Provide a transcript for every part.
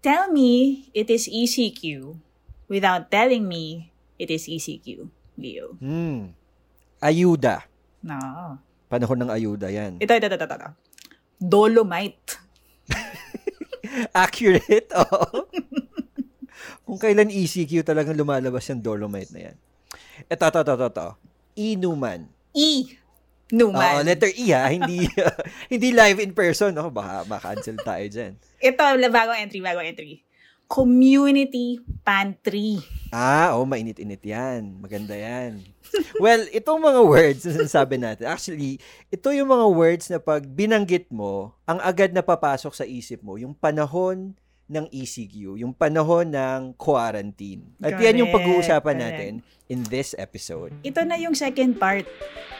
tell me it is ECQ without telling me it is ECQ, Leo. Hmm. Ayuda. No. Panahon ng ayuda yan. Ito, ito, ito, ito, ito. Dolomite. Accurate, oo. Kung kailan ECQ talagang lumalabas yung Dolomite na yan. Ito, ito, ito, ito, ito. Inuman. E. Numan. Oo, letter E ha, hindi hindi live in person. Ako, baka ma-cancel tayo dyan. Ito, bagong entry, bagong entry. Community pantry. Ah, oh, mainit-init yan. Maganda yan. well, itong mga words na sinasabi natin, actually, ito yung mga words na pag binanggit mo, ang agad na papasok sa isip mo, yung panahon ng ECQ, yung panahon ng quarantine. At yan yung Correct, pag-uusapan correct. natin in this episode. Ito na yung second part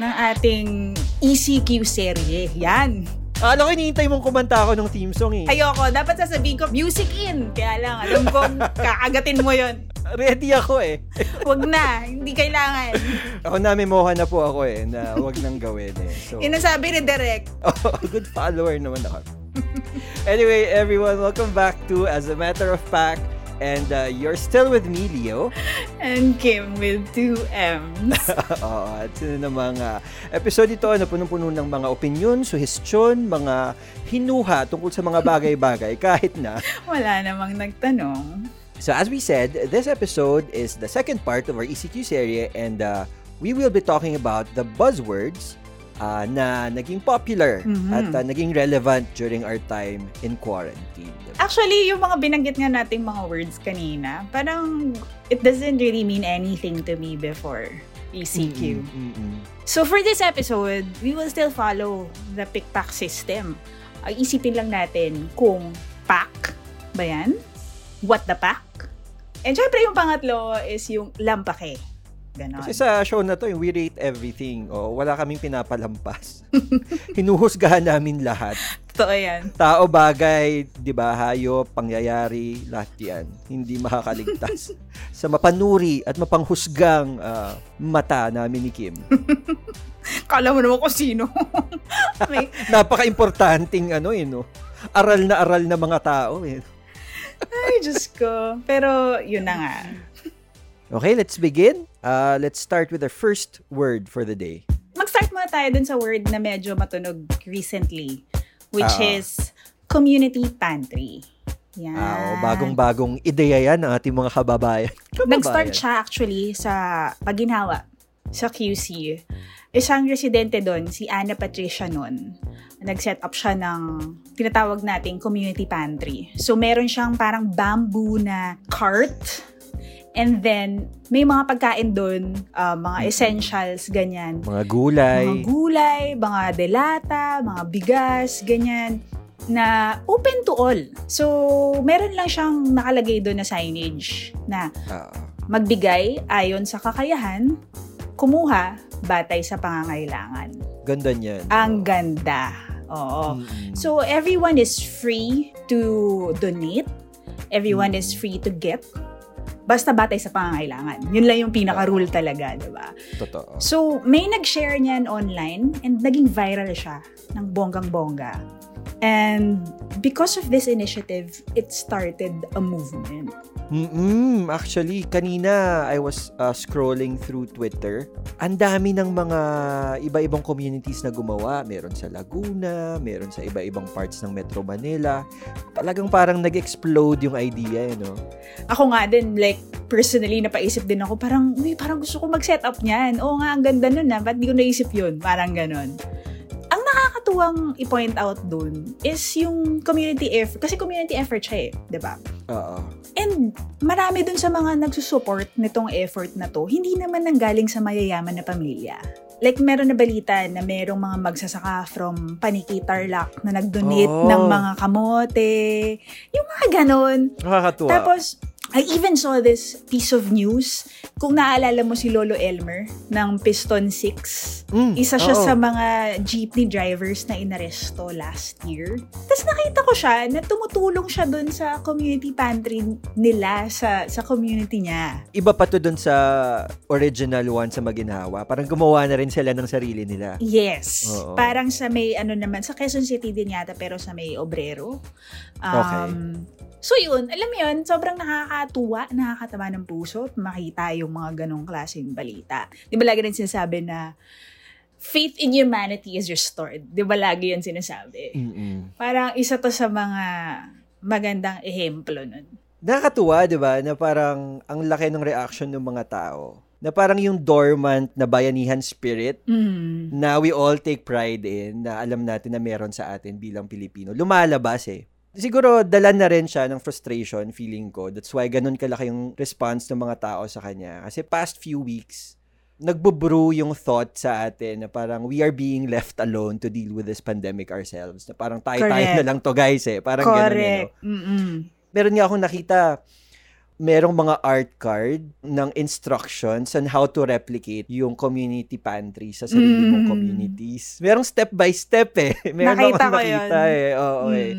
ng ating ECQ serye. Yan. Alam ko, hinihintay mong kumanta ako ng theme song eh. Ayoko. Dapat sasabihin ko, music in. Kaya lang, alam kong kakagatin mo yon. Ready ako eh. Wag na. Hindi kailangan. Ako namemoha na po ako eh, na wag nang gawin eh. So, Yun ang sabi ni Direk. Oh, good follower naman ako. anyway, everyone, welcome back to As a Matter of Fact. And uh, you're still with me, Leo. And Kim with two M's. Oo, at sino namang uh, episode ito na punong-puno ng mga opinion, suhestyon, mga hinuha tungkol sa mga bagay-bagay kahit na. Wala namang nagtanong. So as we said, this episode is the second part of our ECQ series and uh, we will be talking about the buzzwords uh, na naging popular Mhm. at uh, naging relevant during our time in quarantine. Actually, yung mga binanggit nga nating mga words kanina, parang it doesn't really mean anything to me before ECQ. Mm, mm, mm. So for this episode, we will still follow the pick-pack system. Ay isipin lang natin kung pack ba yan? What the pack? And syempre yung pangatlo is yung lampake. Ganon. Kasi sa show na to, yung we rate everything. O, wala kaming pinapalampas. Hinuhusgahan namin lahat. Totoo yan. Tao, bagay, di ba, hayop, pangyayari, lahat yan. Hindi makakaligtas. sa mapanuri at mapanghusgang ah, mata namin ni Kim. Kala mo naman kung sino. May, Napaka-importanting ano eh, no? Aral na aral na mga tao eh. ay, Diyos ko. Pero, yun na nga. Okay, let's begin. Uh, let's start with our first word for the day. Mag-start muna tayo dun sa word na medyo matunog recently, which Ah. is community pantry. Yan. Ah, oh, bagong-bagong ideya yan ng ating mga kababayan. Nag-start Kababayan. siya actually sa paginhawa sa QC. Isang residente doon, si Ana Patricia noon, nag-set up siya ng tinatawag nating community pantry. So, meron siyang parang bamboo na cart. And then, may mga pagkain doon, ah, mga essentials, ganyan. Mga gulay. Mga gulay, mga delata, mga bigas, ganyan na open to all. So, meron lang siyang nakalagay doon na signage na Ah, magbigay ayon sa kakayahan, kumuha batay sa pangangailangan. ganda niyan. Ang ganda. Oo. Mm-mm. So, everyone is free to donate. Everyone is free to get. Basta batay sa pangangailangan. Yun lang yung pinaka-rule talaga, di ba? Totoo. So, may nag-share niyan online and naging viral siya ng bonggang-bongga. And because of this initiative, it started a movement. Mm-mm. Actually, kanina I was uh, scrolling through Twitter. Ang dami ng mga iba-ibang communities na gumawa. Meron sa Laguna, meron sa iba-ibang parts ng Metro Manila. Talagang parang nag-explode yung idea, eh, no? Ako nga din, like, personally, napaisip din ako, parang, uy, parang gusto ko mag-set up niyan. Oo nga, ang ganda nun na. Ba't di ko naisip yun? Parang ganon. Ang nakakatuwang i-point out dun is yung community effort. Kasi community effort siya eh, di ba? Oo. And marami dun sa mga nagsusupport nitong effort na to, hindi naman nanggaling sa mayayaman na pamilya. Like, meron na balita na merong mga magsasaka from Paniki Tarlac na nag-donate Oh. ng mga kamote. Yung mga ganon. Nakakatuwa. Tapos, I even saw this piece of news. Kung naaalala mo si Lolo Elmer ng Piston 6. Mm, Isa siya oo. sa mga jeepney drivers na inaresto last year. Tapos nakita ko siya na tumutulong siya dun sa community pantry nila sa sa community niya. Iba pa to dun sa original one sa Maginhawa. Parang gumawa na rin sila ng sarili nila. Yes. Oo. Parang sa may ano naman, sa Quezon City din yata pero sa may Obrero. Um, Okay. So yun, alam mo yun, sobrang nakakatuwa, nakakataba ng puso makita yung mga ganong klaseng balita. Di ba lagi rin sinasabi na faith in humanity is restored. Di ba lagi yan sinasabi? Mm-mm. Parang isa to sa mga magandang ehemplo nun. Nakakatuwa, di ba, na parang ang laki ng reaction ng mga tao. Na parang yung dormant na bayanihan spirit Mm. na we all take pride in, na alam natin na meron sa atin bilang Pilipino. Lumalabas eh. Siguro dala na rin siya ng frustration, feeling ko. That's why ganun kalaki yung response ng mga tao sa kanya. Kasi past few weeks, nagbubrew yung thought sa atin na parang we are being left alone to deal with this pandemic ourselves. Na parang tayo-tayo Correct. na lang to guys eh. Parang ganun eh, no? Correct. Mm-mm. meron nga akong nakita merong mga art card ng instructions on how to replicate yung community pantry sa sarili mong Mm. communities. Merong step by step eh. Meron Nakita akong ko nakita yun. eh. Oo eh.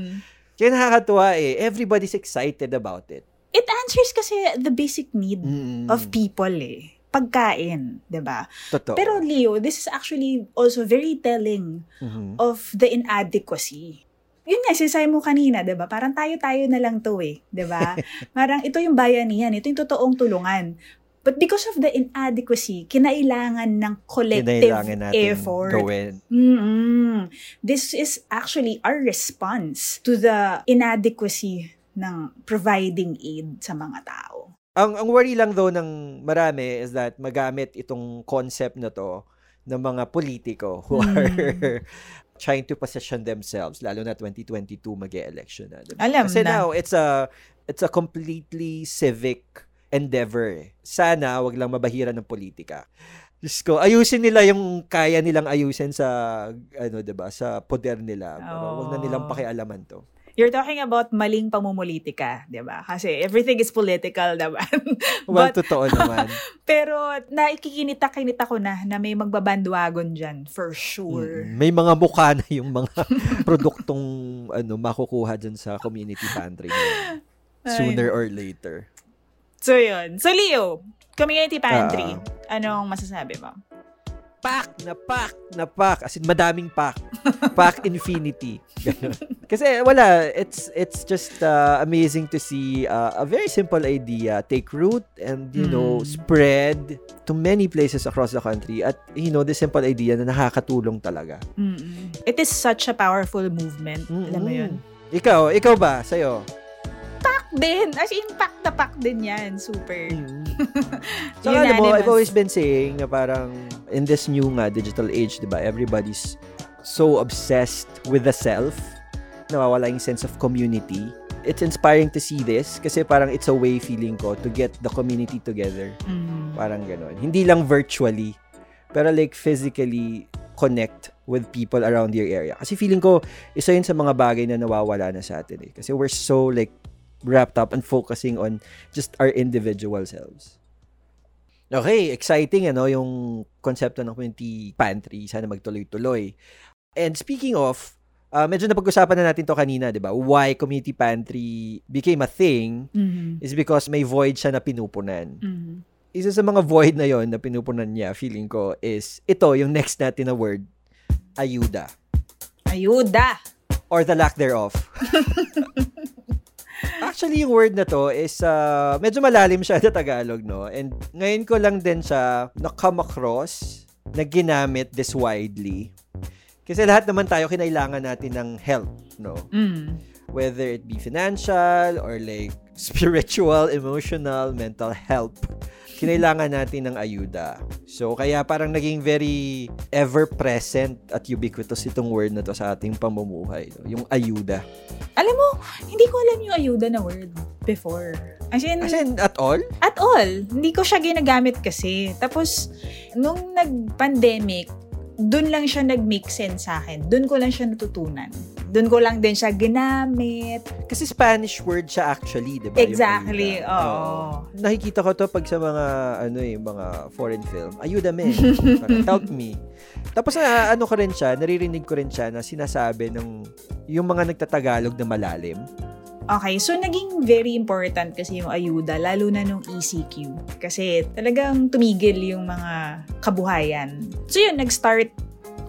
Kaya nakakatuwa eh. Everybody's excited about it. It answers kasi the basic need Mm. of people eh. Pagkain, 'di ba? Totoo. Pero Leo, this is actually also very telling Mhm. of the inadequacy. Yun nga, sinasabi mo kanina, 'di ba? Parang tayo-tayo na lang 'to eh, 'di ba? Parang ito yung bayanihan, ito yung totoong tulungan. But because of the inadequacy, kinailangan ng collective Kinailangan effort. gawin. mm This is actually our response to the inadequacy ng providing aid sa mga tao. Ang ang worry lang though ng marami is that magamit itong concept na to ng mga politiko who Hmm. are trying to position themselves lalo na 2022 mag-election na. diba? Alam Kasi na. now it's a it's a completely civic endeavor. eh. Sana wag lang mabahiran ng politika. Diyos ko, ayusin nila yung kaya nilang ayusin sa ano 'di ba sa poder nila. Pero wag na nilang Oh. pakialaman to. You're talking about maling pamumulitika, di ba? Kasi everything is political naman. Well, But, totoo naman. pero naikikinita-kinita ko na na may magbabandwagon dyan, for sure. Mm, May mga mukha na yung mga produktong ano makukuha dyan sa community pantry ngayon. Sooner or later. So, yun. So, Leo, community pantry. Ah. anong masasabi mo? Pack na pack na pack. As in, madaming pack. pack infinity. Ganun. Kasi wala, it's it's just uh, amazing to see uh, a very simple idea take root and, you know, Mm. spread to many places across the country. At, you know, the simple idea na nakakatulong talaga. Mm-mm. It is such a powerful movement. Alam mo Mm-mm. yun? Ikaw, ikaw ba? Sa'yo? Din. As in, pack na pack din yan. Super. Mm. So, alam mo, I've always been saying na parang in this new nga digital age, di ba, everybody's so obsessed with the self, nawawala yung sense of community. It's inspiring to see this kasi parang it's a way feeling ko to get the community together. Mm. Parang ganon. Hindi lang virtually, pero like physically connect with people around your area. Kasi feeling ko, isa yun sa mga bagay na nawawala na sa atin eh. Kasi we're so like wrapped up and focusing on just our individual selves. Okay, exciting ano yung konsepto ng community pantry. Sana magtuloy-tuloy. And speaking of, uh, medyo napag-usapan na natin to kanina, di ba? Why community pantry became a thing Mhm. is because may void siya na pinupunan Mhm. isa sa mga void na yon na pinupunan niya, feeling ko, is ito, yung next natin na word, ayuda. Ayuda! Or the lack thereof. Actually, yung word na to is, uh, medyo malalim siya na Tagalog, no? And ngayon ko lang din siya na-come across, na ginamit this widely. Kasi lahat naman tayo kinailangan natin ng help, no? Mm. whether it be financial or like spiritual, emotional, mental help, kinailangan natin ng ayuda. So, kaya parang naging very ever-present at ubiquitous itong word na to sa ating pamumuhay. no? Yung ayuda. Alam mo, hindi ko alam yung ayuda na word before. As in, As in, at all? at all. Hindi ko siya ginagamit kasi. Tapos, nung nag-pandemic, dun lang siya nag-make sense sa akin. Dun ko lang siya natutunan. Dun ko lang din siya ginamit. Kasi Spanish word siya actually, di ba? Exactly, oo. Nakikita ko to pag sa mga, ano eh, mga foreign film. Ayuda me. Parang, help me. Tapos na ano ko rin siya, naririnig ko rin siya na sinasabi ng yung mga nagtatagalog na malalim. Okay, so naging very important kasi yung ayuda, lalo na nung ECQ. Kasi talagang tumigil yung mga kabuhayan. So yun, nag-start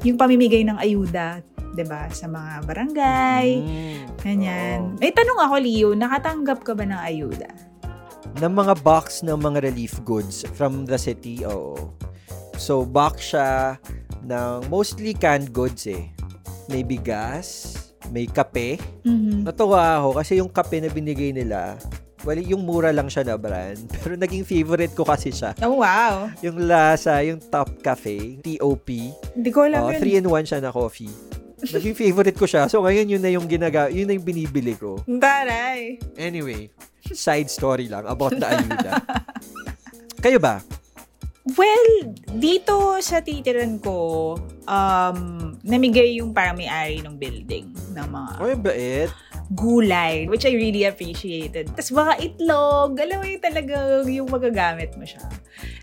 yung pamimigay ng ayuda 'di ba? Sa mga barangay, Mm, ganyan. oo. May tanong ako, Leo, nakatanggap ka ba ng ayuda? ng mga box ng mga relief goods from the city, oo. So, box siya ng mostly canned goods eh. May bigas, may kape. Mhm. Natuwa ako kasi yung kape na binigay nila, well, yung mura lang siya na brand. Pero naging favorite ko kasi siya. Oh, wow. Yung lasa, yung Top Cafe, TOP. Hindi ko alam Oh, yun. 3-in-1 siya na coffee. Naging favorite ko siya. So, ngayon yun na yung ginaga, yun na yung binibili ko. Taray. Anyway, side story lang about the ayuda. Kayo ba? Well, dito sa titiran ko, um, namigay yung parang may-ari ng building ng mga Oy, bait. gulay, which I really appreciated. Tapos baka itlog, alam mo yung talaga yung magagamit mo siya.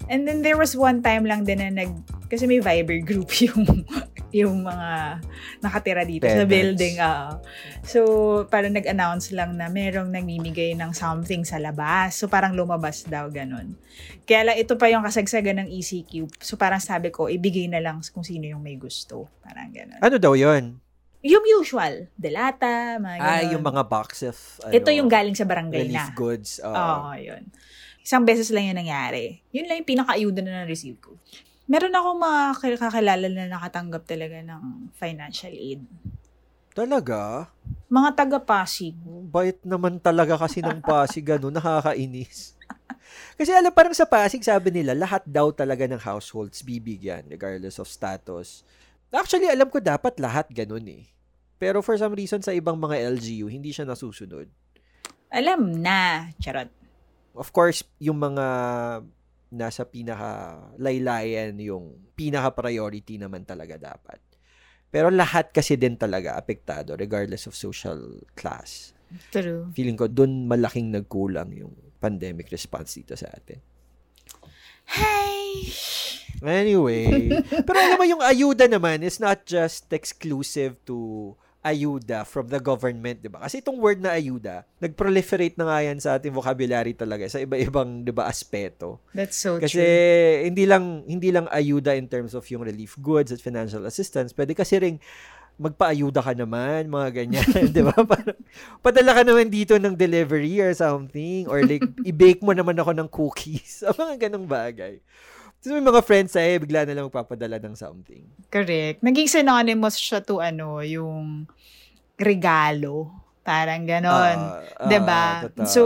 And then there was one time lang din na nag, kasi may Viber group yung yung mga nakatira dito sa Tenants. building. ah. so, parang nag-announce lang na merong nagmimigay ng something sa labas. So, parang lumabas daw, ganun. Kaya lang, ito pa yung kasagsagan ng ECQ. So, parang sabi ko, ibigay na lang kung sino yung may gusto. Parang ganun. Ano daw yun? Yung usual, delata, mga ganun. Ah, yung mga box of ano, Ito yung galing sa barangay relief na. goods. Oo. Oo, yun. Isang beses lang yun nangyari. Yun lang yung pinaka-ayuda na na-receive ko. Meron akong mga kil- kakilala na nakatanggap talaga ng financial aid. Talaga? Mga taga-Pasig. Bait naman talaga kasi ng Pasig, ano, nakakainis. Kasi alam, parang sa Pasig, sabi nila, lahat daw talaga ng households bibigyan, regardless of status. Actually, alam ko dapat lahat ganun eh. Pero for some reason, sa ibang mga LGU, hindi siya nasusunod. Alam na. Charot. Of course, yung mga nasa pinaka laylayan, yung pinaka priority naman talaga dapat. Pero lahat kasi din talaga apektado regardless of social class. True. Feeling ko doon malaking nagkulang yung pandemic response dito sa atin. Hey! Anyway, pero alam mo yung ayuda naman is not just exclusive to ayuda from the government, 'di ba? Kasi itong word na ayuda, nag-proliferate na nga yan sa ating vocabulary talaga sa iba-ibang 'di ba aspeto. That's so Kasi true. hindi lang hindi lang ayuda in terms of yung relief goods at financial assistance, pwede kasi ring magpaayuda ka naman, mga ganyan, 'di ba? Parang padala ka naman dito ng delivery or something or like i-bake mo naman ako ng cookies. mga ganong bagay. So, may mga friends ay bigla na lang magpapadala ng something. Correct. Naging synonymous siya to ano, yung regalo. Parang ganon. Ah, ah, 'Di ba? totoo. So,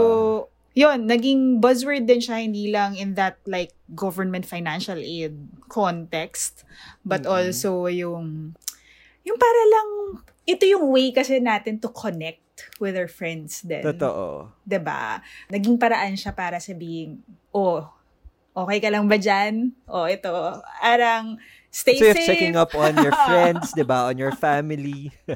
yun, naging buzzword din siya hindi lang in that like government financial aid context, but Mm-mm. also yung yung para lang ito yung way kasi natin to connect with our friends din. Totoo. ba? Naging paraan siya para sabihin, oh, okay ka lang ba dyan? Oh, ito, arang stay so, you're safe. checking up on your friends, 'di ba? On your family.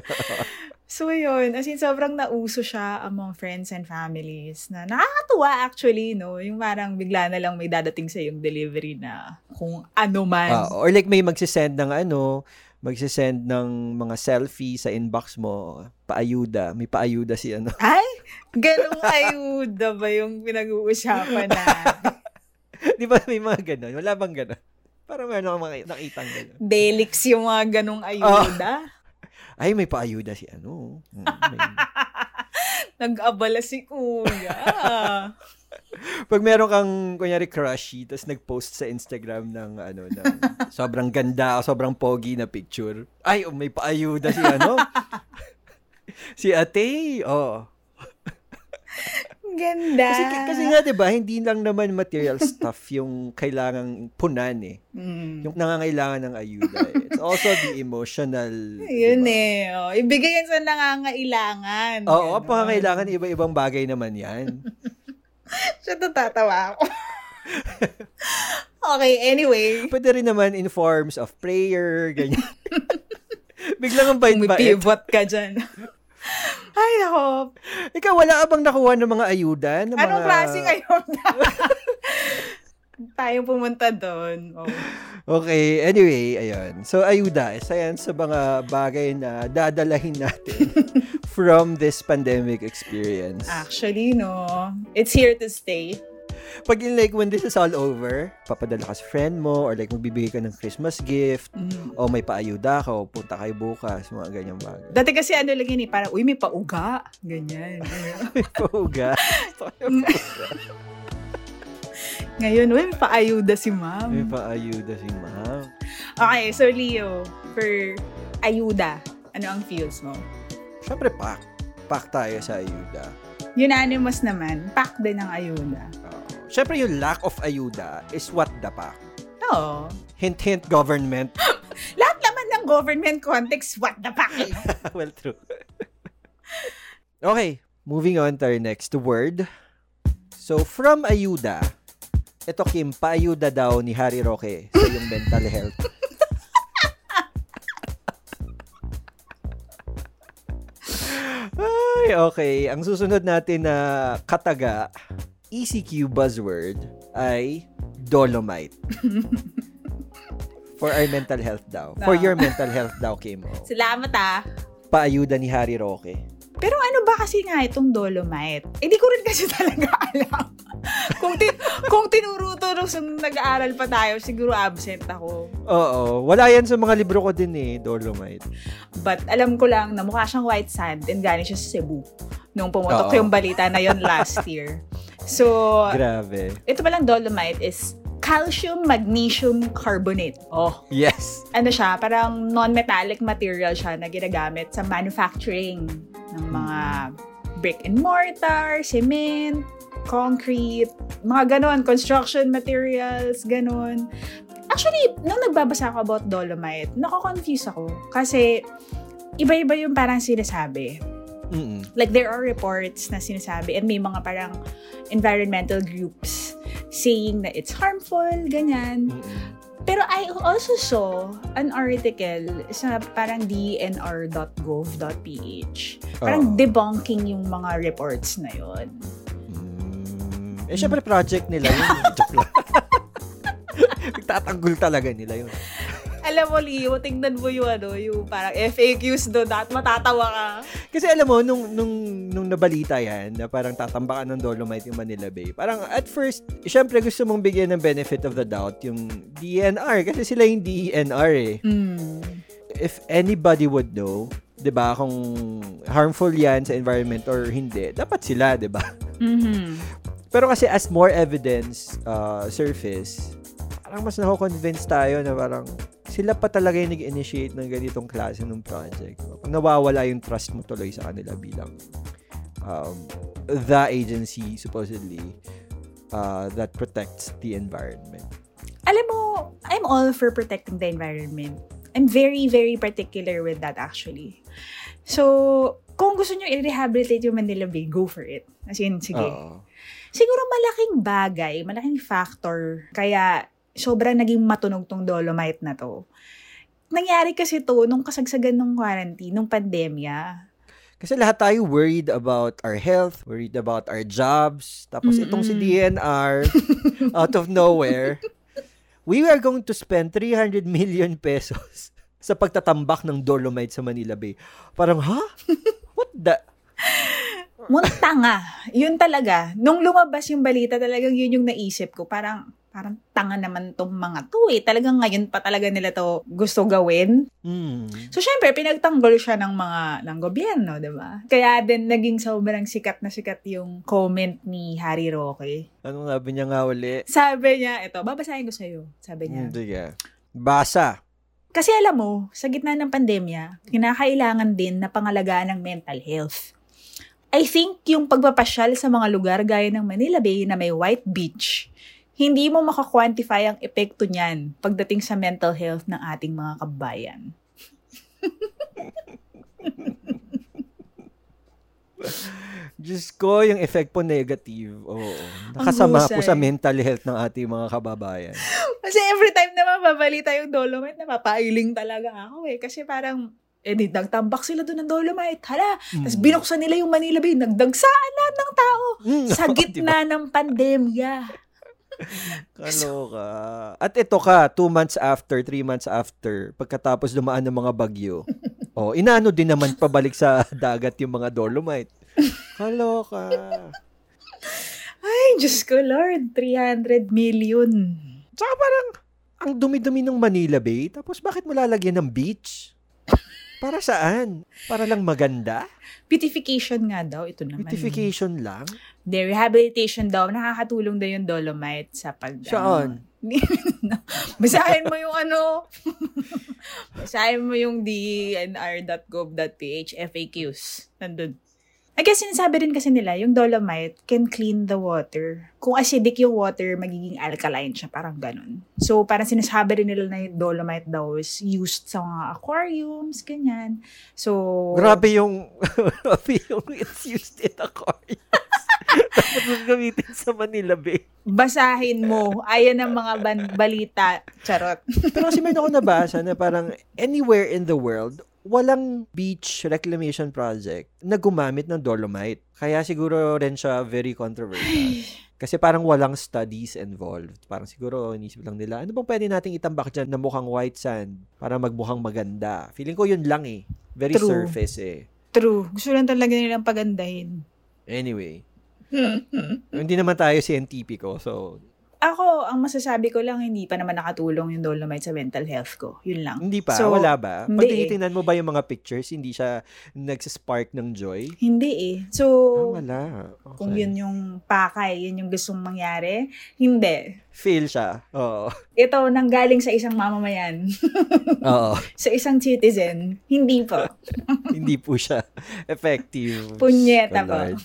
So, yun. As in, sobrang nauso siya among friends and families na nakakatuwa actually, no? Yung parang bigla na lang may dadating sa yung delivery na kung ano man. Ah, or like may magsisend ng ano, magsisend ng mga selfie sa inbox mo, paayuda, may paayuda si ano. Ay, ganong ayuda ba yung pinag-uusapan na? Di ba may mga ganun? Wala bang ganun? Parang meron akong mga nakitang ganun. Delix yung mga ganong ayuda. Ay, may paayuda si ano. Hmm, may- Nag-abala si kuya. Pag meron kang, kunyari, crushy, tapos nag-post sa Instagram ng, ano, ng sobrang ganda o sobrang pogi na picture. Ay, oh, may paayuda si ano. si ate. Oh. Ganda. Kasi, kasi nga, di ba, hindi lang naman material stuff yung kailangang punan eh. Mm. Yung nangangailangan ng ayuda. eh. It's also the emotional. Yun diba? eh. Oh, ibigay yan sa nangangailangan. Oo, Ganon. pangangailangan, iba-ibang bagay naman yan. Siya natatawa ako. okay, anyway. Pwede rin naman in forms of prayer, ganyan. Biglang ang bait-bait. pivot ka dyan. Ay, nako. Ikaw, wala ka bang nakuha ng mga ayuda? Ng Anong mga... klaseng ayuda? Tayo pumunta doon. Oh. Okay, anyway, ayun. So, ayuda, isa yan sa mga bagay na dadalahin natin from this pandemic experience. Actually, no. It's here to stay. Pag in like, when this is all over, papadala ka sa friend mo, or like, magbibigay ka ng Christmas gift, Mm. o may paayuda ka, o punta kayo bukas, mga ganyang bagay. Dati kasi ano lang yun eh, parang, uy, may pauga. Ganyan. May pauga. Ngayon, may paayuda si may ma'am. paayuda si ma'am. Okay, so Leo, for ayuda, ano ang feels mo? Siyempre, pack. Pack tayo sa ayuda. Unanimous naman, pack din ang ayuda. Oo. Siyempre, yung lack of ayuda is what the pack. Oo. Hint, hint, government. Lahat naman ng government context, what the fuck eh? well, true. okay, moving on to our next word. So, from ayuda, ito Kim, paayuda daw ni Harry Roque sa yung mental health. Ay, okay. Ang susunod natin na kataga, ECQ buzzword ay dolomite. For our mental health daw. For Ah. your mental health daw, Kim. Salamat ah. Paayuda ni Harry Roque. Pero ano ba kasi nga itong dolomite? Eh, di ko rin kasi talaga alam. kung, ti- kung tinuro-turo nung nag-aaral pa tayo, siguro absent ako. Oo. Wala yan sa mga libro ko din eh, dolomite. But alam ko lang na mukha siyang white sand and galing siya sa Cebu nung pumutok Oo. yung balita na yon last year. So, Grabe. ito palang dolomite is calcium magnesium carbonate. Oh, Yes. ano siya, parang non-metallic material siya na ginagamit sa manufacturing ng mga brick and mortar, cement, concrete, mga ganon, construction materials, ganon. Actually, nung nagbabasa ako about dolomite, nako-confuse ako. Kasi, iba-iba yung parang sinasabi. Mm-mm. Like, there are reports na sinasabi and may mga parang environmental groups saying that it's harmful, ganyan. Mm-mm. Pero I also saw an article sa parang dnr.gov.ph. Parang Oo. debunking yung mga reports na yon. Mm. Eh, syempre project nila yun. Joke lang. Nagtatanggol talaga nila yun. Alam mo, Leo, tingnan mo yung ano, yung parang FAQs doon at matatawa ka. Kasi alam mo, nung, nung, nung nabalita yan, na parang tatambakan ng Dolomite yung Manila Bay, parang at first, syempre gusto mong bigyan ng benefit of the doubt yung DNR. Kasi sila yung DNR eh. Mm. if anybody would know, 'di ba, kung harmful 'yan sa environment or hindi, dapat sila, 'di ba? Mhm. Pero kasi as more evidence uh, surface, parang mas nako-convince tayo na parang sila pa talaga yung nag-initiate ng ganitong klase ng project. Nawawala yung trust mo tuloy sa kanila bilang um, the agency supposedly uh, that protects the environment. Alam mo, I'm all for protecting the environment. I'm very, very particular with that actually. So, kung gusto nyo i-rehabilitate yung Manila Bay, go for it. As in, sige. Oo. Siguro malaking bagay, malaking factor, kaya sobrang naging matunog tong dolomite na to. Nangyari kasi to nung kasagsagan ng quarantine, nung pandemya. Kasi lahat tayo worried about our health, worried about our jobs. Tapos itong si DNR, out of nowhere, we are going to spend 300 million pesos sa pagtatambak ng Dolomite sa Manila Bay. Parang, ha? What the? Munta nga. Yun talaga. Nung lumabas yung balita, talagang yun yung naisip ko. Parang, parang tanga naman tong mga to eh. Talagang ngayon pa talaga nila to gusto gawin. Hmm. So, syempre, pinagtanggol siya ng mga, ng gobyerno, ba? Kaya din naging sobrang sikat na sikat yung comment ni Harry Roque. Anong sabi niya nga uli? Sabi niya, ito, babasahin ko sa'yo. Sabi niya, Hindi ka. Basa. kasi alam mo, sa gitna ng pandemya, kinakailangan din na pangalagaan ng mental health. I think yung pagpapasyal sa mga lugar gaya ng Manila Bay na may white beach, hindi mo makakwantify ang epekto niyan pagdating sa mental health ng ating mga kabayan. Diyos ko, yung effect po negative. Oo. Nakasama po sa mental health ng ating mga kababayan. Kasi every time na mababalita yung Dolomite, napapailing talaga ako eh. Kasi parang, eh di, nagtambak sila doon ng Dolomite. Hala, tapos Mm. binuksan nila yung Manila Bay, nagdagsaan lahat ng tao Mm, sa diba? gitna ng pandemya. Kaloka. At ito ka, two months after, three months after, pagkatapos dumaan ng mga bagyo, oh, inaano din naman pabalik sa dagat yung mga dolomite. Kaloka. Ay, Diyos ko, Lord, 300 million. Tsaka parang, ang dumi-dumi ng Manila Bay, tapos bakit mo lalagyan ng beach? Para saan? Para lang maganda? Beautification nga daw, ito naman. Beautification lang? The rehabilitation daw, nakakatulong daw yung Dolomite sa pag... Saan? Basahin mo yung ano. Basahin mo yung dnr.gov.ph FAQs. Nandun. I guess sinasabi rin kasi nila, yung dolomite can clean the water. Kung acidic yung water, magiging alkaline siya, parang ganun. So, parang sinasabi rin nila na yung dolomite daw is used sa mga aquariums, ganyan. So, Grabe yung, grabe yung it's used in aquariums. Tapos yung gamitin sa Manila Bay. basahin mo. Ayan ang mga ban- balita. Charot. Pero kasi meron ako nabasa na parang anywhere in the world, walang beach reclamation project na gumamit ng dolomite. Kaya siguro rin siya very controversial. Kasi parang walang studies involved. Parang siguro inisip lang nila, ano bang pwede nating itambak dyan na mukhang white sand para magmukhang maganda? Feeling ko yun lang eh. Very True. surface eh. True. Gusto lang talaga nilang pagandahin. Anyway. Hindi naman tayo scientifico, so Ako, ang masasabi ko lang, hindi pa naman nakatulong yung Dolomite sa mental health ko. Yun lang. hindi pa, So, wala ba? Pag tinitingnan mo ba yung mga pictures, hindi siya nagsispark ng joy? Hindi eh. So, Ah, wala. Okay. kung yun yung pakay, yun yung gustong mangyari, hindi. Feel siya. Oo. Ito, nanggaling sa isang mamamayan, Oo. sa isang citizen, hindi po. hindi po siya effective. Punyeta po.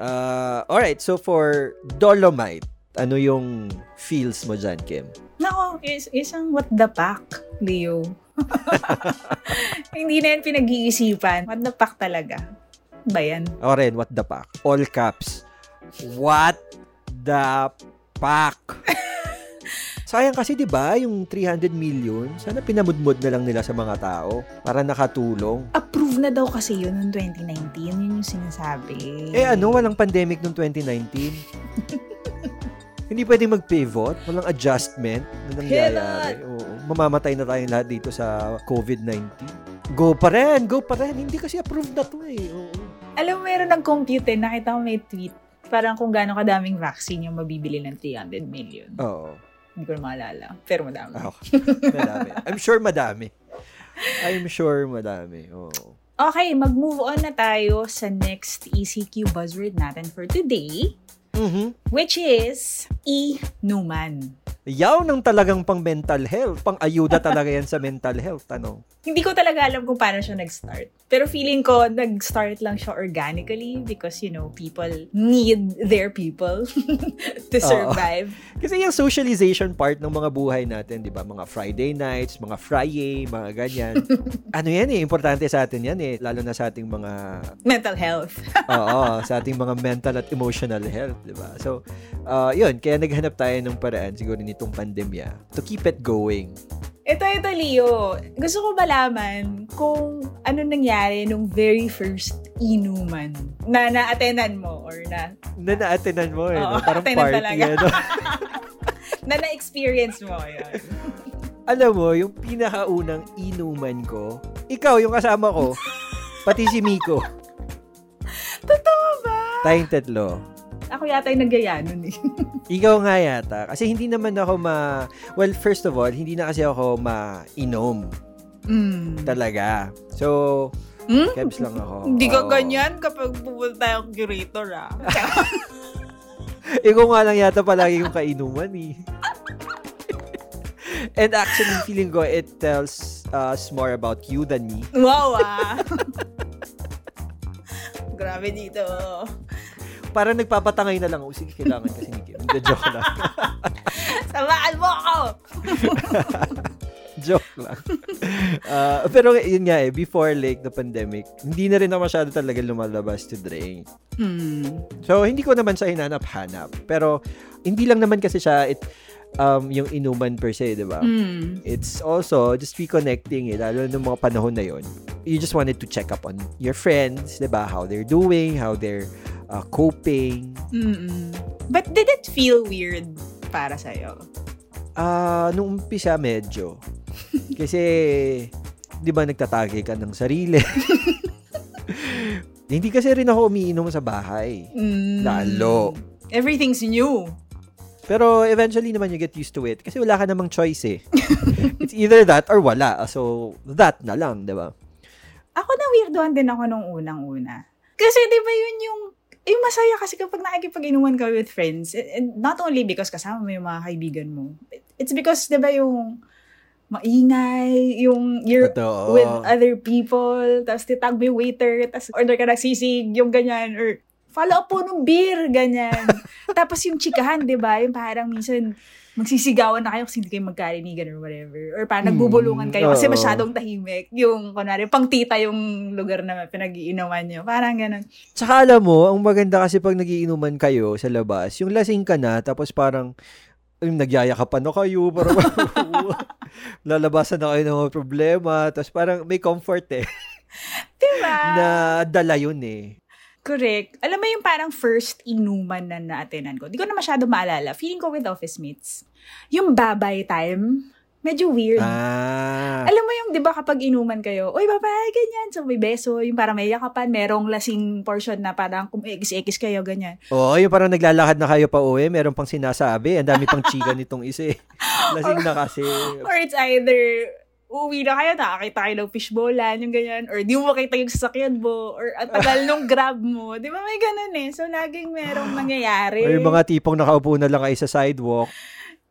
Uh, alright, so for Dolomite, ano yung feels mo dyan, Kim? Nako, is, isang what the fuck, Leo. hindi na yan pinag-iisipan. What the fuck talaga. Ba yan? Ako rin, what the fuck? All caps. What the fuck? Sayang kasi 'di ba yung 300 million, sana pinamudmod na lang nila sa mga tao para nakatulong. Approve na daw kasi yun noong 2019. Yun yung sinasabi. Eh ano, walang pandemic noong 2019. Hindi pwedeng mag-pivot, walang adjustment na nangyayari. Oo, mamamatay na tayong lahat dito sa COVID-19. Go pa rin, go pa rin. Hindi kasi approved na to eh. Oo. Alam mo, meron ng compute. eh. Nakita ko may tweet. Parang kung gaano kadaming vaccine yung mabibili ng 300 million. Oo. Hindi ko na maalala. Pero madami. Ah, madami. I'm sure madami. I'm sure madami. Oo. Okay, mag-move on na tayo sa next ECQ buzzword natin for today, Mhm. which is E-Numan. Yaw ng talagang pang mental health. Pang ayuda talaga yan sa mental health. Ano? Hindi ko talaga alam kung paano siya nag-start. Pero feeling ko, nag-start lang siya organically because, you know, people need their people to Oo. survive. Kasi yung socialization part ng mga buhay natin, di ba? Mga Friday nights, mga Friday, mga ganyan. ano yan eh, importante sa atin yan eh. Lalo na sa ating mga, Mental health. oo, sa ating mga mental at emotional health, di ba? So, uh, yun, kaya naghanap tayo ng paraan siguro nitong pandemya to keep it going. Ito, ito, Leo. Gusto ko malaman kung ano nangyari nung very first inuman na na-attendan mo or na, Na na-attenan mo eh, Oo, no? parang party talaga. ano. na na-experience mo. Yun. Alam mo, yung pinakaunang inuman ko, ikaw yung kasama ko, pati si Miko. Totoo ba? Tayong tatlo. Ako yata yung nagyaya nun eh. Ikaw nga yata. Kasi hindi naman ako ma... Well, first of all, hindi na kasi ako ma-inom. Mm. Talaga. So, Hmm? kebs lang ako. Hindi ka Oo. ganyan kapag pupunta tayong curator ah. Ikaw nga lang yata palagi yung kainuman eh. And actually, feeling ko, it tells us more about you than me. wow ah. Grabe dito. Parang nagpapatangay na lang. Oh, sige, kailangan kasi ni Kim. Hindi, joke lang. Samaan mo ako! joke lang. Ah, pero yun nga eh, before like the pandemic, hindi na rin ako masyado talaga lumalabas to drink. Hmm. So, hindi ko naman siya hinanap-hanap. Pero, hindi lang naman kasi siya it, um, yung inuman per se, di ba? Hmm. It's also just reconnecting eh, lalo ng mga panahon na yon. You just wanted to check up on your friends, di ba? How they're doing, how they're uh, coping. Mm-mm. But did it feel weird para sa'yo? Ah, nung umpisa medyo. Kasi, di ba nagtatagay ka ng sarili? Hindi kasi rin ako umiinom sa bahay. Mm. Lalo. Everything's new. Pero eventually naman you get used to it kasi wala ka namang choice eh. It's either that or wala. So, that na lang, di ba? Ako na weirdoan din ako nung unang-una. Kasi di ba yun yung yung masaya kasi kapag nakikipag-inuman ka with friends, and not only because kasama mo yung mga kaibigan mo, it's because, di ba, yung maingay, yung you're Totoo. with other people, tapos titag mo yung waiter, tapos order ka ng sisig, yung ganyan, or follow up po ng beer, ganyan. tapos yung chikahan, di ba, yung parang minsan, magsisigawan na kayo kasi hindi kayo magkarinigan or whatever. Or parang nagbubulungan kayo kasi masyadong tahimik. Yung, kunwari, pang tita yung lugar na pinag-iinuman nyo. Parang ganun. Tsaka alam mo, ang maganda kasi pag nagiinuman kayo sa labas, yung lasing ka na, tapos parang, yung nagyayakapan na kayo, parang lalabasan na kayo ng mga problema, tapos parang may comfort eh, Diba? na dala yun eh. Correct. Alam mo yung parang first inuman na naatenan ko. Di ko na masyado maalala. Feeling ko with office mates. Yung babay time, medyo weird. Ah. Alam mo yung, di ba kapag inuman kayo, oy, babay, ganyan. So, may beso, yung parang may yakapan, merong lasing portion na parang kung ekis-ekis kayo, ganyan. Oo, yung parang naglalakad na kayo pa uwi, meron pang sinasabi, ang dami pang chika nitong isa eh. Lasing na kasi. Or it's either, uuwi na kayo, nakakita kayo ng fishbowlan, yung ganyan. Or di mo makita yung sasakyan mo. Or ang tagal nung grab mo. Di ba may ganun eh. So, laging merong nangyayari. O yung mga tipong nakaupo na lang kayo sa sidewalk.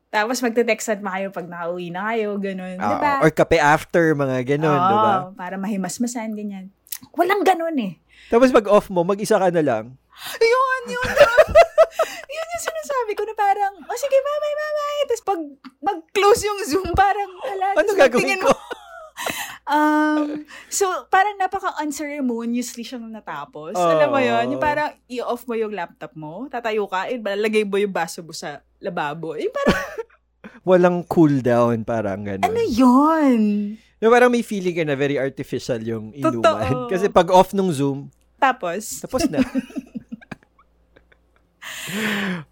Tapos magte-textan pa kayo pag nakauwi na kayo, ganun. di Oo, ba? or kape after, mga ganun, Oo, di ba? para mahimasmasan, ganyan. Walang ganun eh. Tapos pag off mo, mag-isa ka na lang. Yun, yun, yun yung sinasabi ko na parang, o sige, bye-bye, bye-bye. Tapos pag mag-close yung Zoom, parang, ala, Ano gagawin ko? Um, so, parang napaka-unceremoniously siyang natapos. Oo. Alam mo yun? Yung parang i-off mo yung laptop mo, tatayo ka, eh, lalagay mo yung baso mo sa lababo. Yung parang, Walang cool down, parang ganun. ano yun? Yung parang may feeling ka na very artificial yung inuman. Totoo. Kasi pag off nung Zoom, Tapos, tapos na.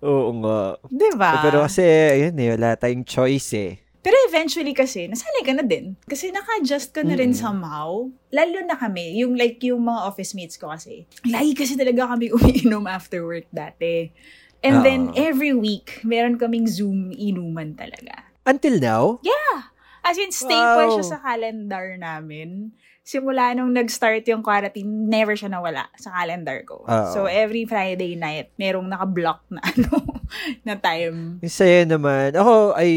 Oo nga. di ba? Pero kasi, ayun eh, wala tayong choice eh. Pero eventually kasi, nasanay ka na din. Kasi naka-adjust ka na rin Mm. somehow. Lalo na kami, yung like yung mga office mates ko kasi. Lagi kasi talaga kami umiinom after work dati. And then Oo. every week, meron kaming Zoom inuman talaga. Until now, As in, staple Wow. siya sa calendar namin. Simula nung nag-start yung quarantine, never siya nawala sa calendar ko. Oo. So, every Friday night, merong naka-block na ano, na time. yung sa'yo naman, ako, I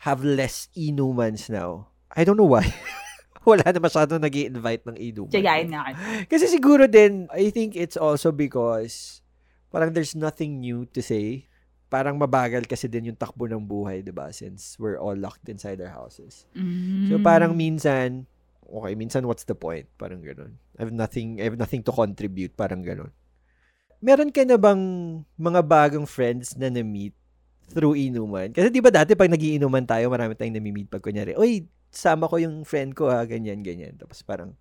have less inumans now. I don't know why. wala na masyadong nag invite ng inuman. Tiyagayin nga. Kasi siguro din, I think it's also because parang there's nothing new to say. Parang mabagal kasi din yung takbo ng buhay, 'di ba? Since we're all locked inside our houses. So Mm. parang minsan, okay, minsan what's the point? Parang ganun. I have nothing, I have nothing to contribute, parang ganun. Meron ka na bang mga bagong friends na na-meet through inuman? Kasi di ba dati pag nagiinuman tayo, marami tayong nami-meet pag kunyari, oy, sama ko yung friend ko ha, ganyan, ganyan. Tapos parang,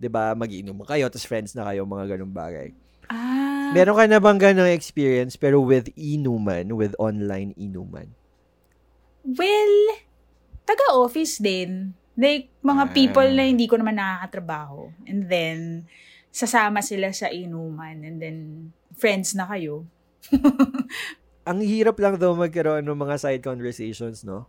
di ba, mag-iinuman kayo, tapos friends na kayo, mga ganung bagay. Ah. Meron ka na bang ganong experience pero with inuman, with online inuman? Well, taga-office din. Like, mga Ah. people na hindi ko naman nakakatrabaho. And then, sasama sila sa inuman. And then, friends na kayo. Ang hirap lang daw magkaroon ng mga side conversations, no?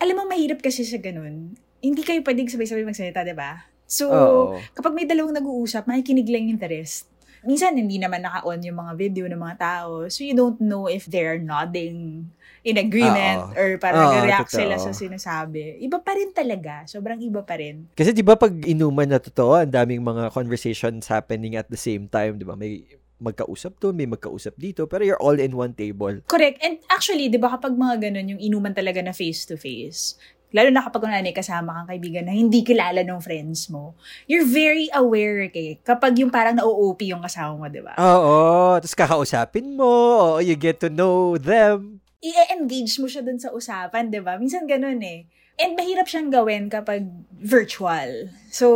Alam mo, mahirap kasi sa ganun. Hindi kayo pwedeng sabay-sabay magsalita, di ba? So, Oo. kapag may dalawang nag-uusap, makikinig lang yung the rest. Minsan, hindi naman naka-on yung mga video ng mga tao. So, you don't know if they're nodding in agreement Oo. or parang Oo, nag-react totoo. sila sa sinasabi. Iba pa rin talaga. Sobrang iba pa rin. Kasi 'di ba pag inuman na totoo, ang daming mga conversations happening at the same time, 'di ba? May magkausap doon, may magkausap dito, pero you're all in one table. Correct. And actually, di ba kapag mga ganun, yung inuman talaga na face-to-face, lalo na kapag kunwari kasama kang kaibigan na hindi kilala ng friends mo, you're very aware kay kapag yung parang na-OOP yung kasama mo, di ba? Oo, tapos kakausapin mo, you get to know them. I-engage mo siya dun sa usapan, di ba? Minsan ganun eh. And mahirap siyang gawin kapag virtual. So,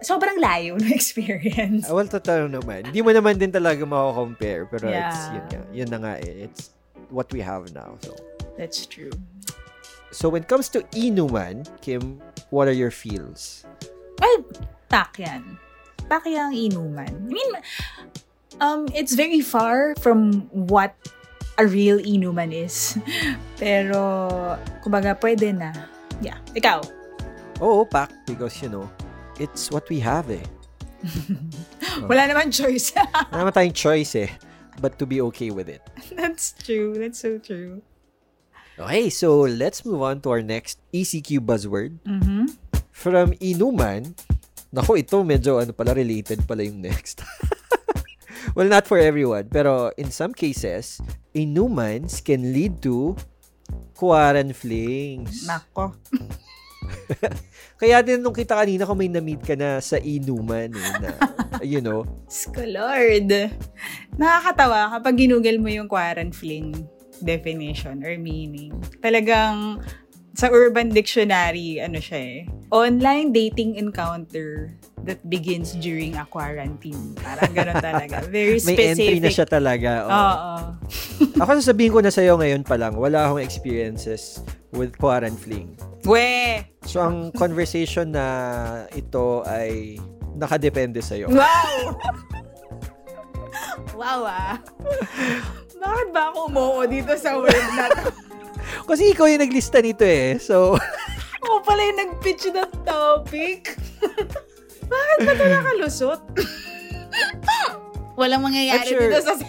sobrang layo ng experience. Ah, well, totoo naman. Hindi mo naman din talaga mako-compare, pero it's Yeah. yun, nga. yun na nga eh. It's what we have now. So, That's true. so when it comes to inuman, Kim, what are your feels? Well, tak yan. Paki ang inuman. I mean, um, it's very far from what a real inuman is. Pero, kumbaga, pwede na. Yeah. Ikaw? Oo, pak. Because, you know, it's what we have eh. Wala naman choice. Wala naman tayong choice eh. But to be okay with it. That's true. That's so true. Okay, so let's move on to our next ECQ buzzword. Mm-hmm. From inuman, nako ito medyo ano pala related pala yung next. well, not for everyone, pero in some cases, inumans can lead to quaranflings. Nako. Kaya din nung kita kanina kung may na-meet ka na sa inuman, eh, na, you know. Lord. Nakakatawa kapag ginugol mo yung quarantine definition or meaning. Talagang sa Urban Dictionary, ano siya eh, online dating encounter that begins during a quarantine. Parang gano'n talaga. Very May specific. entry na siya talaga. Oo. Oo. Ako sasabihin ko na sa'yo ngayon pa lang, wala akong experiences with quarantine. We! So, ang conversation na ito ay nakadepende sa'yo. Wow! wow ah. Bakit ba ako umuo dito sa word na to? Kasi ikaw yung naglista nito eh. So, Ako pala yung nag-pitch ng topic. Bakit ba ito nakalusot? Walang mangyayari I'm sure- dito sa to.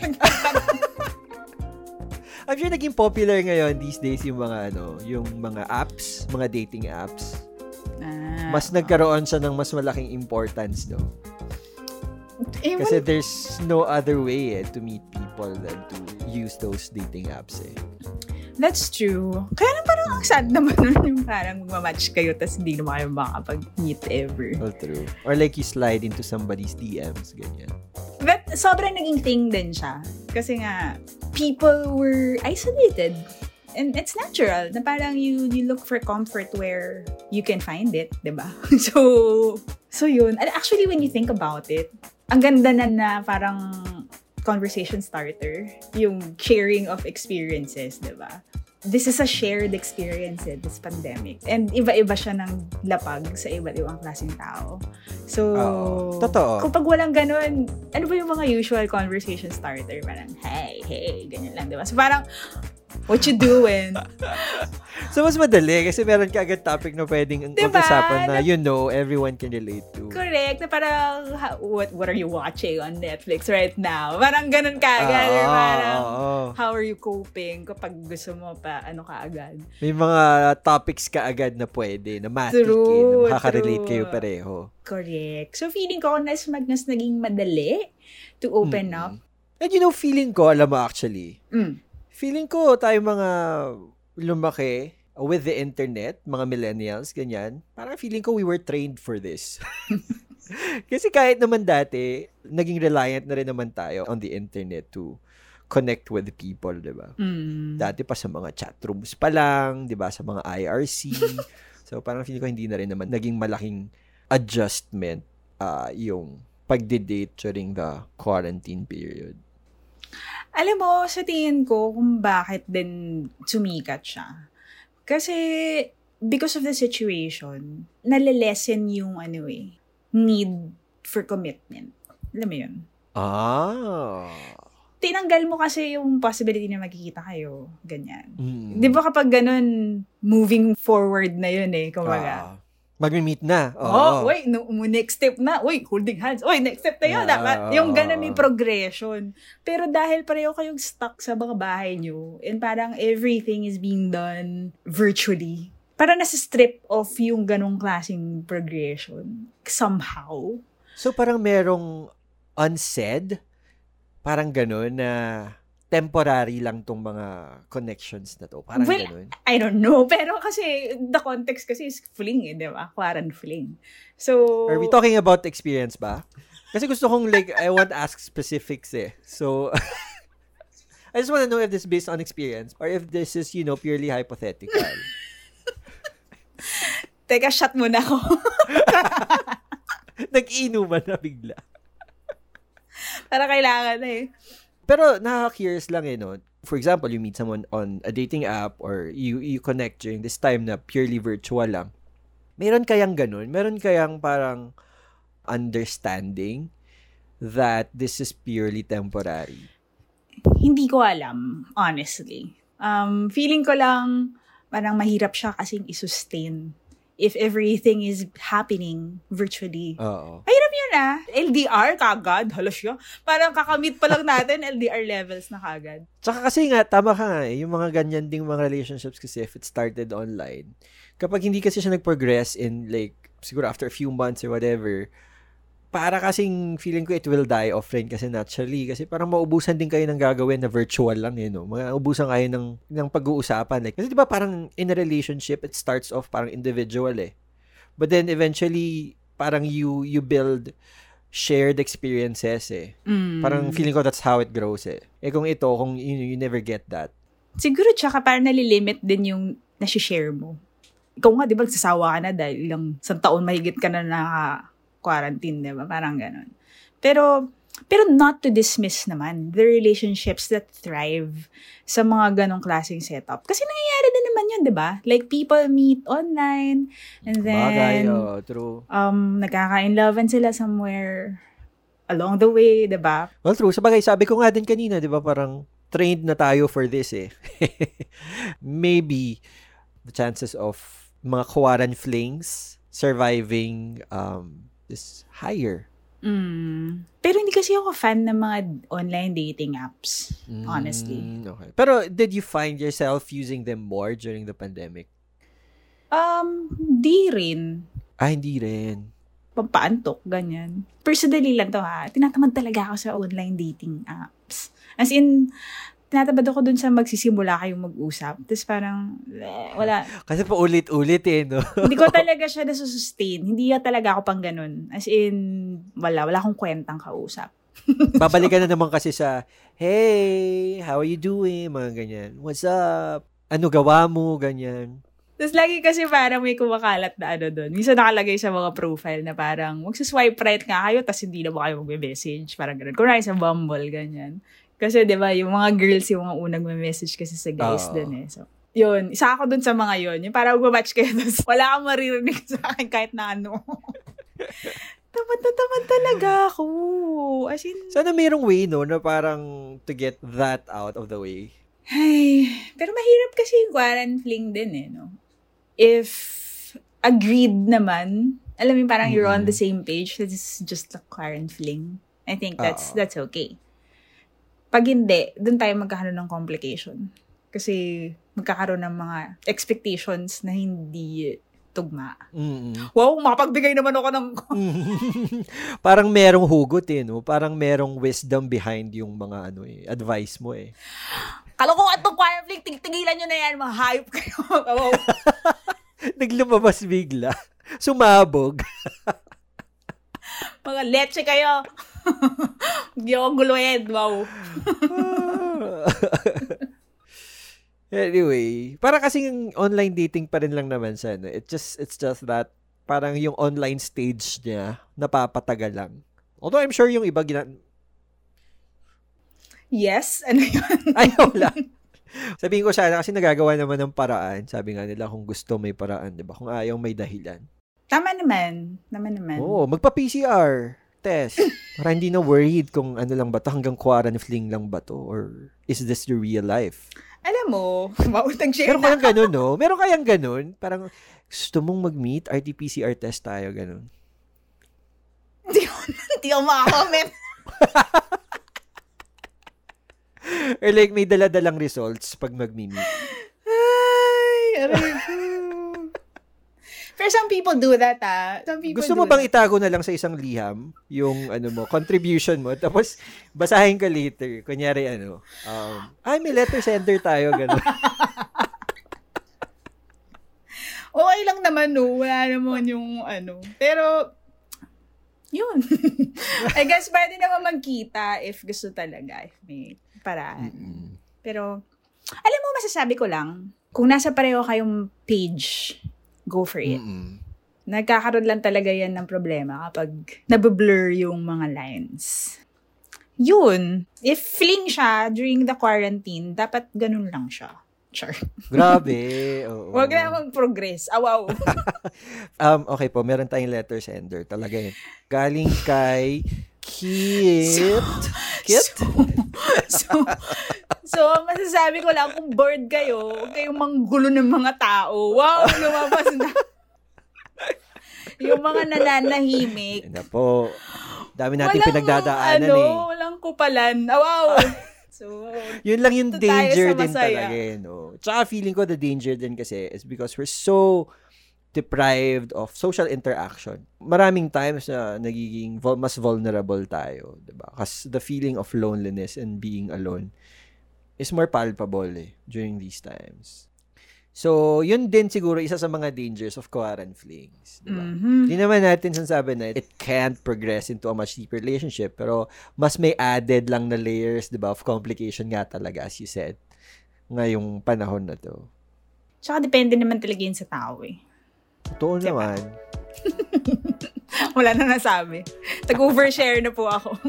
I'm sure naging popular ngayon these days yung mga ano, yung mga apps, mga dating apps. Ah, Mas nagkaroon siya ng mas malaking importance, no? eh, Kasi there's no other way eh, to meet people than to use those dating apps eh. That's true. Kaya lang parang ang sad naman nun yung parang mamatch kayo tapos hindi naman kayo makapag-meet ever. All true. Or like you slide into somebody's DMs, ganyan. But sobrang naging thing din siya. Kasi nga, people were isolated. And it's natural na parang you you look for comfort where you can find it, 'di ba? So so yun. And actually when you think about it, ang ganda na na parang conversation starter, yung sharing of experiences, 'di ba? This is a shared experience eh, this pandemic. And iba-iba siya ng lapag sa iba't ibang klaseng tao. So, Oo. Totoo. kapag walang ganun, ano ba yung mga usual conversation starter? Parang, hey, hey, ganyan lang, di ba? So parang, what you doing? So, mas madali kasi meron ka agad topic na pwedeng Diba? pag-usapan na, you know, everyone can relate to. Correct. Na parang, ha- what, what are you watching on Netflix right now? Parang ganun ka agad. or Oo, parang, oo. how are you coping kapag gusto mo pa, ano ka agad? May mga topics ka agad na pwede, na matik eh, True, na makaka-relate true. kayo pareho. Correct. So feeling ko, nas, mag, nas naging madali to open Mm. up. And you know, feeling ko, alam mo actually, Mm. Feeling ko tayo mga lumaki with the internet, mga millennials, ganyan, parang feeling ko we were trained for this. Kasi kahit naman dati, naging reliant na rin naman tayo on the internet to connect with people, di ba? Mm. Dati pa sa mga chat rooms pa lang, di ba? Sa mga IRC. so parang feeling ko hindi na rin naman naging malaking adjustment ah, yung pagde-date during the quarantine period. Alam mo, sa tingin ko kung bakit din sumikat siya. Kasi because of the situation, nalilesen yung ano eh, need for commitment. Alam mo yun? Ah. Tinanggal mo kasi yung possibility na magkikita kayo. Ganyan. Mm. Di ba kapag ganun, moving forward na yun eh, kumbaga. Ah. Magmi-meet na. Oo. Oh, wait, no, next step na. Uy, holding hands. Uy, next step na yun. Ah, Dapat, oo, yung ganun may progression. Pero dahil pareho kayong stuck sa mga bahay nyo, and parang everything is being done virtually, parang nasa-strip off yung ganong klaseng progression. Somehow. So parang merong unsaid, parang gano'n na temporary lang tong mga connections na to. Parang Well, gano'n. I don't know. Pero kasi, the context kasi is fling eh, di ba? Quarant fling. So, Are we talking about experience ba? Kasi gusto kong like, I want to ask specifics eh. So, I just want to know if this is based on experience or if this is, you know, purely hypothetical. teka, shot muna ako. Nag-inuman na bigla. Para kailangan na eh. Pero nakaka-curious lang eh, no? For example, you meet someone on a dating app or you you connect during this time na purely virtual lang. Meron kayang ganun? Meron kayang parang understanding that this is purely temporary? Hindi ko alam, honestly. Um, feeling ko lang parang mahirap siya kasing i-sustain if everything is happening virtually. Oo. Mahirap yun ah. LDR kagad. Halos yun. Parang kakamit pa lang natin, LDR levels na kagad. Tsaka kasi nga, tama ka nga eh, yung mga ganyan ding mga relationships kasi if it started online, kapag hindi kasi siya nag-progress in like, siguro after a few months or whatever, para kasing feeling ko it will die offline kasi naturally kasi parang maubusan din kayo ng gagawin na virtual lang eh no. Maubusan kayo ng ng pag-uusapan like kasi 'di ba parang in a relationship it starts off parang individual eh. But then eventually parang you you build shared experiences eh. Mm. Parang feeling ko that's how it grows eh. Eh kung ito kung you, you never get that. Siguro tsaka parang nalilimit din yung nasi-share mo. Ikaw nga, di ba, nagsasawa ka na dahil ilang isang taon mahigit ka na naka quarantine, di ba? Parang ganun. Pero, pero not to dismiss naman the relationships that thrive sa mga ganong klaseng setup. Kasi nangyayari din naman yun, di ba? Like, people meet online, and then, Bagay, oh, true. um, nagkaka-inlovean sila somewhere along the way, di ba? Well, true. Sabagay, sabi ko nga din kanina, di ba, parang trained na tayo for this eh. Maybe the chances of mga kawaran flings surviving um, is higher. Mm. Pero hindi kasi ako fan ng mga online dating apps, honestly. Mm, okay. Pero did you find yourself using them more during the pandemic? Um, di rin. Ah, hindi rin. Pampaantok, ganyan. Personally lang to ha. Tinatamad talaga ako sa online dating apps. As in, tinatabad ako dun sa magsisimula kayong mag-usap. Tapos parang, eh, wala. Kasi pa ulit-ulit eh, no? hindi ko talaga siya nasusustain. Hindi ya talaga ako pang ganun. As in, wala. Wala akong kwentang kausap. Babalikan na naman kasi sa, hey, how are you doing? Mga ganyan. What's up? Ano gawa mo? Ganyan. Tapos lagi kasi parang may kumakalat na ano doon. Minsan nakalagay sa mga profile na parang magsaswipe right nga kayo tapos hindi na ba kayo magme-message. Parang ganun. Kung sa Bumble, ganyan. Kasi 'di ba yung mga girls yung mga unang may-message kasi sa guys Oo. doon eh. So, yun. Isa ako dun sa mga yun. Yung parang mag-match kayo tapos wala kang maririnig sa akin kahit na ano. tamad na tamad talaga ako. As in, Sana mayroong way, no, na parang to get that out of the way. Ay, pero mahirap kasi yung quarantine fling din eh, no? If agreed naman, alam mo parang you're on the same page, this is just a quarantine fling. I think that's Oo. that's okay. Pag hindi, dun tayo magkakaroon ng complication. Kasi magkakaroon ng mga expectations na hindi tugma. mm Wow, makapagbigay naman ako ng... parang merong hugot eh, no? Parang merong wisdom behind yung mga ano eh, advice mo eh. Kalokohan itong quarantine fling, tig-tigilan nyo na yan, mga hayop kayo. Naglumabas bigla. Sumabog. Mga leche kayo. Hindi ako guluhin. Wow. anyway, para kasing online dating pa rin lang naman siya. No? It just, it's just that parang yung online stage niya napapatagal lang. Although I'm sure yung iba gina... Yes? Ano yun? Ay, wala. Sabihin ko sana kasi nagagawa naman ng paraan. Sabi nga nila kung gusto may paraan, di ba? Kung ayaw may dahilan. Tama naman. Tama naman. Oo, magpa-PCR test. Para hindi na worried kung ano lang ba to, hanggang quarantine fling lang ba to, or is this the real life? Alam mo, mautang share Meron kayang ganun, no? Meron kayang ganun? Parang, gusto mong mag-meet, RT-PCR test tayo, ganun. Hindi ako, hindi ako makakomment. Or like, may dala-dalang results pag mag-meet. Ay, aray ko. Pero some people do that, ah. Some people Gusto mo bang that. itago na lang sa isang liham yung ano mo, contribution mo, tapos basahin ka later. Kunyari ano, um, ay, may letter sender tayo, ganun. Okay lang naman, no. Wala naman yung ano. Pero, yun. I guess pwede naman magkita if gusto talaga. If may paraan. Pero, alam mo, masasabi ko lang, kung nasa pareho kayong page, go for it. Mm-mm. Nagkakaroon lang talaga yan ng problema kapag nabublur yung mga lines. Yun. If fling siya during the quarantine, dapat ganun lang siya. Char. Grabe. Oo. Huwag na mag-progress. Awaw. Um, okay po, meron tayong letter sender. Talaga yun. Galing kay Kit. Kit? so, so, masasabi ko lang, kung bored kayo, huwag kayong manggulo ng mga tao. Wow, lumabas na. yung mga nananahimik. Yan na po. Dami natin walang, pinagdadaanan ano, eh. Walang kupalan. Ah, wow. So, Yun lang yung danger din talaga eh, no? Tsaka feeling ko the danger din kasi is because we're so deprived of social interaction. Maraming times na nagiging vul- mas vulnerable tayo, 'di ba? Kasi the feeling of loneliness and being alone is more palpable eh, during these times. So, yun din siguro isa sa mga dangers of quarantine flings, 'di ba? mhm. Hindi naman natin sinasabi na it can't progress into a much deeper relationship, pero mas may added lang na layers, di ba, of complication nga talaga, as you said, ngayong panahon na to. Tsaka depende naman talaga yun sa tao eh. Totoo Diba? naman. Wala na nasabi. Tag-overshare na po ako.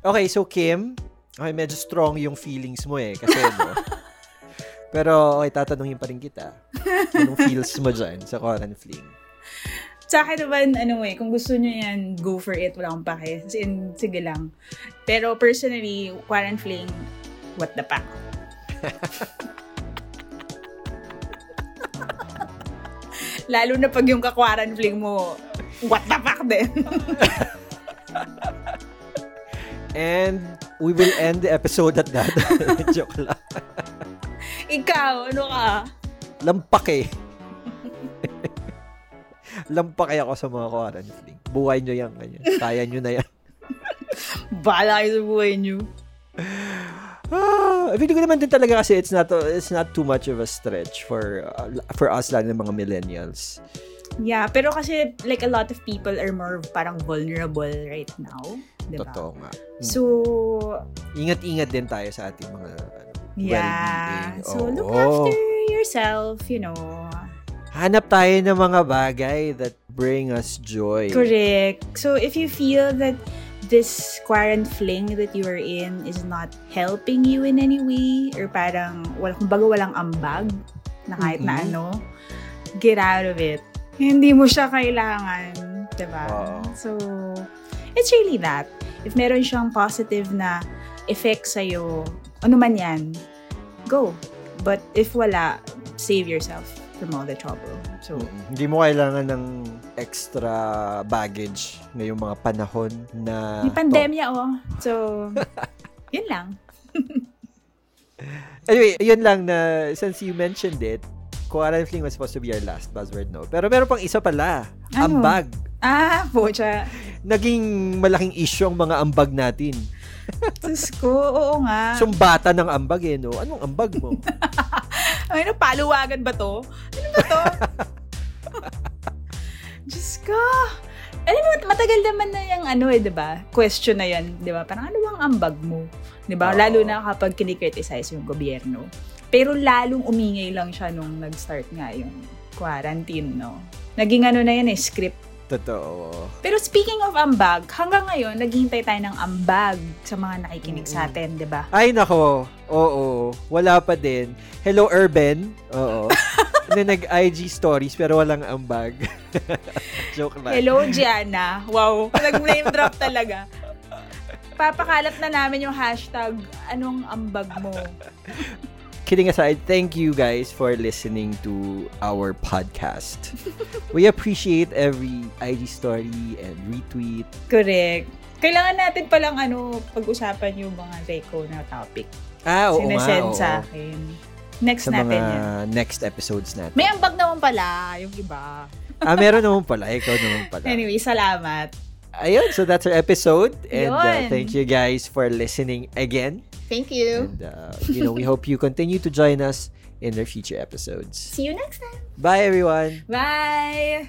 Okay, so Kim, okay, medyo strong yung feelings mo eh, kasi no. Pero, okay, tatanungin pa rin kita. Anong feels mo dyan sa quarantine fling? sa akin naman, ano eh, kung gusto nyo yan, go for it. Wala akong pake. As in, sige lang. Pero personally, quarantine fling, what the pack. Lalo na pag yung ka-quarantine fling mo, what the fuck din. And we will end the episode at that. Joke lang. Ikaw, ano ka? Lampak eh. Lampak ako sa mga quarantine fling. Buhay nyo yan, ganyan. Kaya nyo na yan. Bala kayo sa buhay nyo. Ah, feeling ko naman din talaga kasi it's not it's not too much of a stretch for uh, for us lang ng mga millennials. Yeah, pero kasi like a lot of people are more parang vulnerable right now. Diba? Totoo nga. So, Ingat-ingat din tayo sa ating mga ano, yeah. well-being. So, Oo. look after yourself, you know. Hanap tayo ng mga bagay that bring us joy. Correct. So, if you feel that this quarantine fling that you are in is not helping you in any way, or parang, wala, kumbaga walang ambag, na kahit na Mhm. ano, get out of it. Hindi mo siya kailangan. Diba? Oo. So, it's really that. If meron siyang positive na effect sa'yo, ano man yan, go. But if wala, save yourself from all the trouble. So, Mm, Hindi mo kailangan ng extra baggage ngayong mga panahon na May pandemya, oh. So, yun lang. Anyway, yun lang na since you mentioned it, quarantine fling was supposed to be our last buzzword, no? Pero meron pang isa pala. Ano? Ambag. Ah, pocha. Naging malaking issue ang mga ambag natin. Diyos ko, oo nga. Sumbata ng ambag eh, no? Anong ambag mo? Ano, paluwagan ba to? Ano ba to? Diyos ko. Alam mo, matagal naman na yung ano eh, di ba? Question na yan, di ba? Parang ano bang ambag mo? Di ba? Oo. Lalo na kapag kinikriticize yung gobyerno. Pero lalong umingay lang siya nung nag-start nga yung quarantine, no? Naging ano na yan eh, script Totoo. Pero speaking of ambag, hanggang ngayon, naghihintay tayo ng ambag sa mga nakikinig sa atin, di ba? Ay, nako. Oo. Wala pa din. Hello, Urban. Oo. na nag-IG stories pero walang ambag. Joke lang. Hello, Gianna. Wow, nag-name drop talaga. Papakalat na namin yung hashtag, anong ambag mo? Kidding aside, thank you guys for listening to our podcast. We appreciate every IG story and retweet. Correct. Kailangan natin palang ano, pag-usapan yung mga reco na topic. Ah, oo nga. Sinesend oo. sa akin. Next Sa natin mga yan. next episodes natin. May ambag naman pala, yung iba. ah, meron naman pala. Ikaw naman pala. Anyway, salamat. Ayun, so that's our episode. And uh, Yun. thank you guys for listening again. Thank you. And, uh, you know, we hope you continue to join us in our future episodes. See you next time. Bye, everyone. Bye!